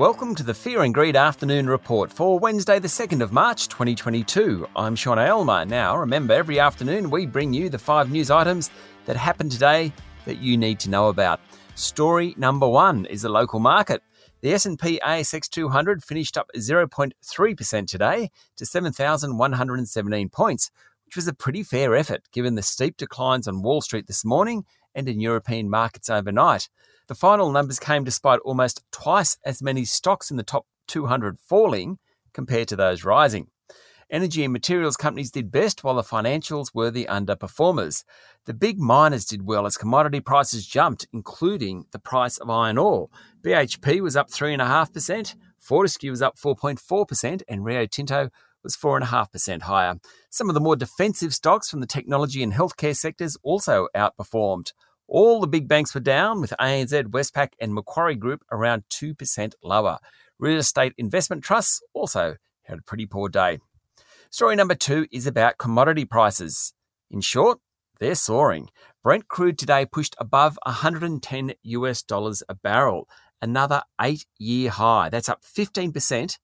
Welcome to the Fear and Greed Afternoon Report for Wednesday, the 2nd of March 2022. I'm Sean Aylmer. Now, remember, every afternoon we bring you the five news items that happened today that you need to know about. Story number one is the local market. The S&P ASX 200 finished up 0.3% today to 7,117 points, which was a pretty fair effort given the steep declines on Wall Street this morning and in European markets overnight. The final numbers came despite almost twice as many stocks in the top 200 falling compared to those rising. Energy and materials companies did best, while the financials were the underperformers. The big miners did well as commodity prices jumped, including the price of iron ore. BHP was up 3.5%, Fortescue was up 4.4%, and Rio Tinto was 4.5% higher. Some of the more defensive stocks from the technology and healthcare sectors also outperformed. All the big banks were down, with ANZ, Westpac, and Macquarie Group around 2% lower. Real estate investment trusts also had a pretty poor day. Story number two is about commodity prices. In short, they're soaring. Brent crude today pushed above 110 US dollars a barrel, another eight year high. That's up 15%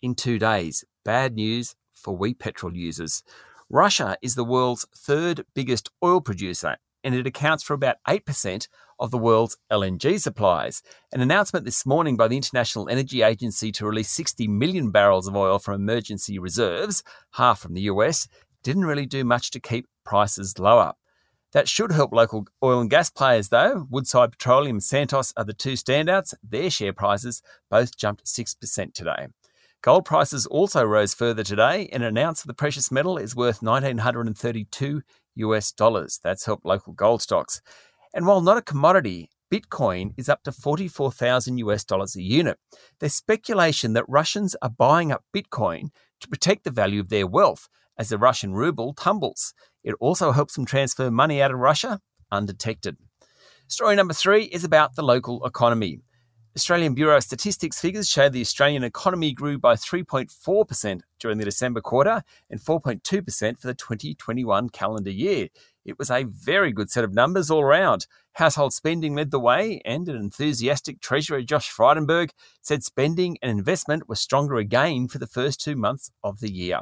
in two days. Bad news for we petrol users. Russia is the world's third biggest oil producer and it accounts for about 8% of the world's LNG supplies. An announcement this morning by the International Energy Agency to release 60 million barrels of oil from emergency reserves, half from the US, didn't really do much to keep prices lower. That should help local oil and gas players, though. Woodside Petroleum Santos are the two standouts. Their share prices both jumped 6% today. Gold prices also rose further today. An ounce of the precious metal is worth 1932 US dollars. That's helped local gold stocks. And while not a commodity, Bitcoin is up to 44,000 US dollars a unit. There's speculation that Russians are buying up Bitcoin to protect the value of their wealth as the Russian ruble tumbles. It also helps them transfer money out of Russia undetected. Story number three is about the local economy. Australian Bureau of Statistics figures show the Australian economy grew by 3.4% during the December quarter and 4.2% for the 2021 calendar year. It was a very good set of numbers all around. Household spending led the way, and an enthusiastic Treasurer Josh Frydenberg said spending and investment were stronger again for the first two months of the year.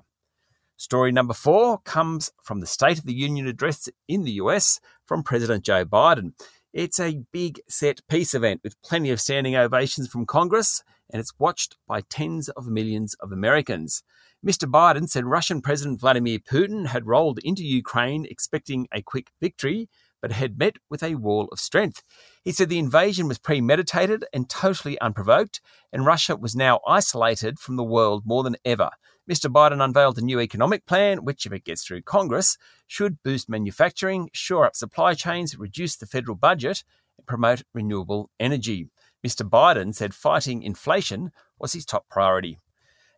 Story number four comes from the State of the Union address in the US from President Joe Biden. It's a big set piece event with plenty of standing ovations from Congress, and it's watched by tens of millions of Americans. Mr. Biden said Russian President Vladimir Putin had rolled into Ukraine expecting a quick victory, but had met with a wall of strength. He said the invasion was premeditated and totally unprovoked, and Russia was now isolated from the world more than ever. Mr. Biden unveiled a new economic plan, which, if it gets through Congress, should boost manufacturing, shore up supply chains, reduce the federal budget, and promote renewable energy. Mr. Biden said fighting inflation was his top priority.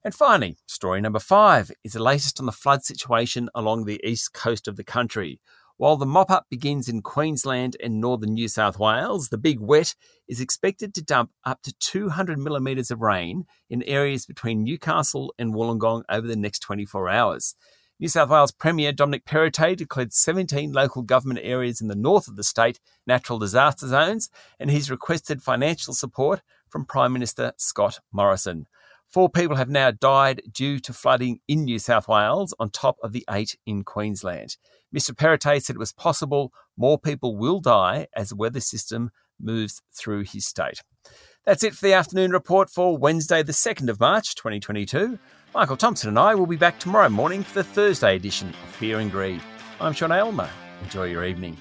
And finally, story number five is the latest on the flood situation along the east coast of the country. While the mop up begins in Queensland and northern New South Wales, the big wet is expected to dump up to 200 millimetres of rain in areas between Newcastle and Wollongong over the next 24 hours. New South Wales Premier Dominic Perrottet declared 17 local government areas in the north of the state natural disaster zones, and he's requested financial support from Prime Minister Scott Morrison. Four people have now died due to flooding in New South Wales, on top of the eight in Queensland. Mr. Perrottet said it was possible more people will die as the weather system moves through his state. That's it for the afternoon report for Wednesday, the 2nd of March, 2022. Michael Thomson and I will be back tomorrow morning for the Thursday edition of Fear and Greed. I'm Sean Aylmer. Enjoy your evening.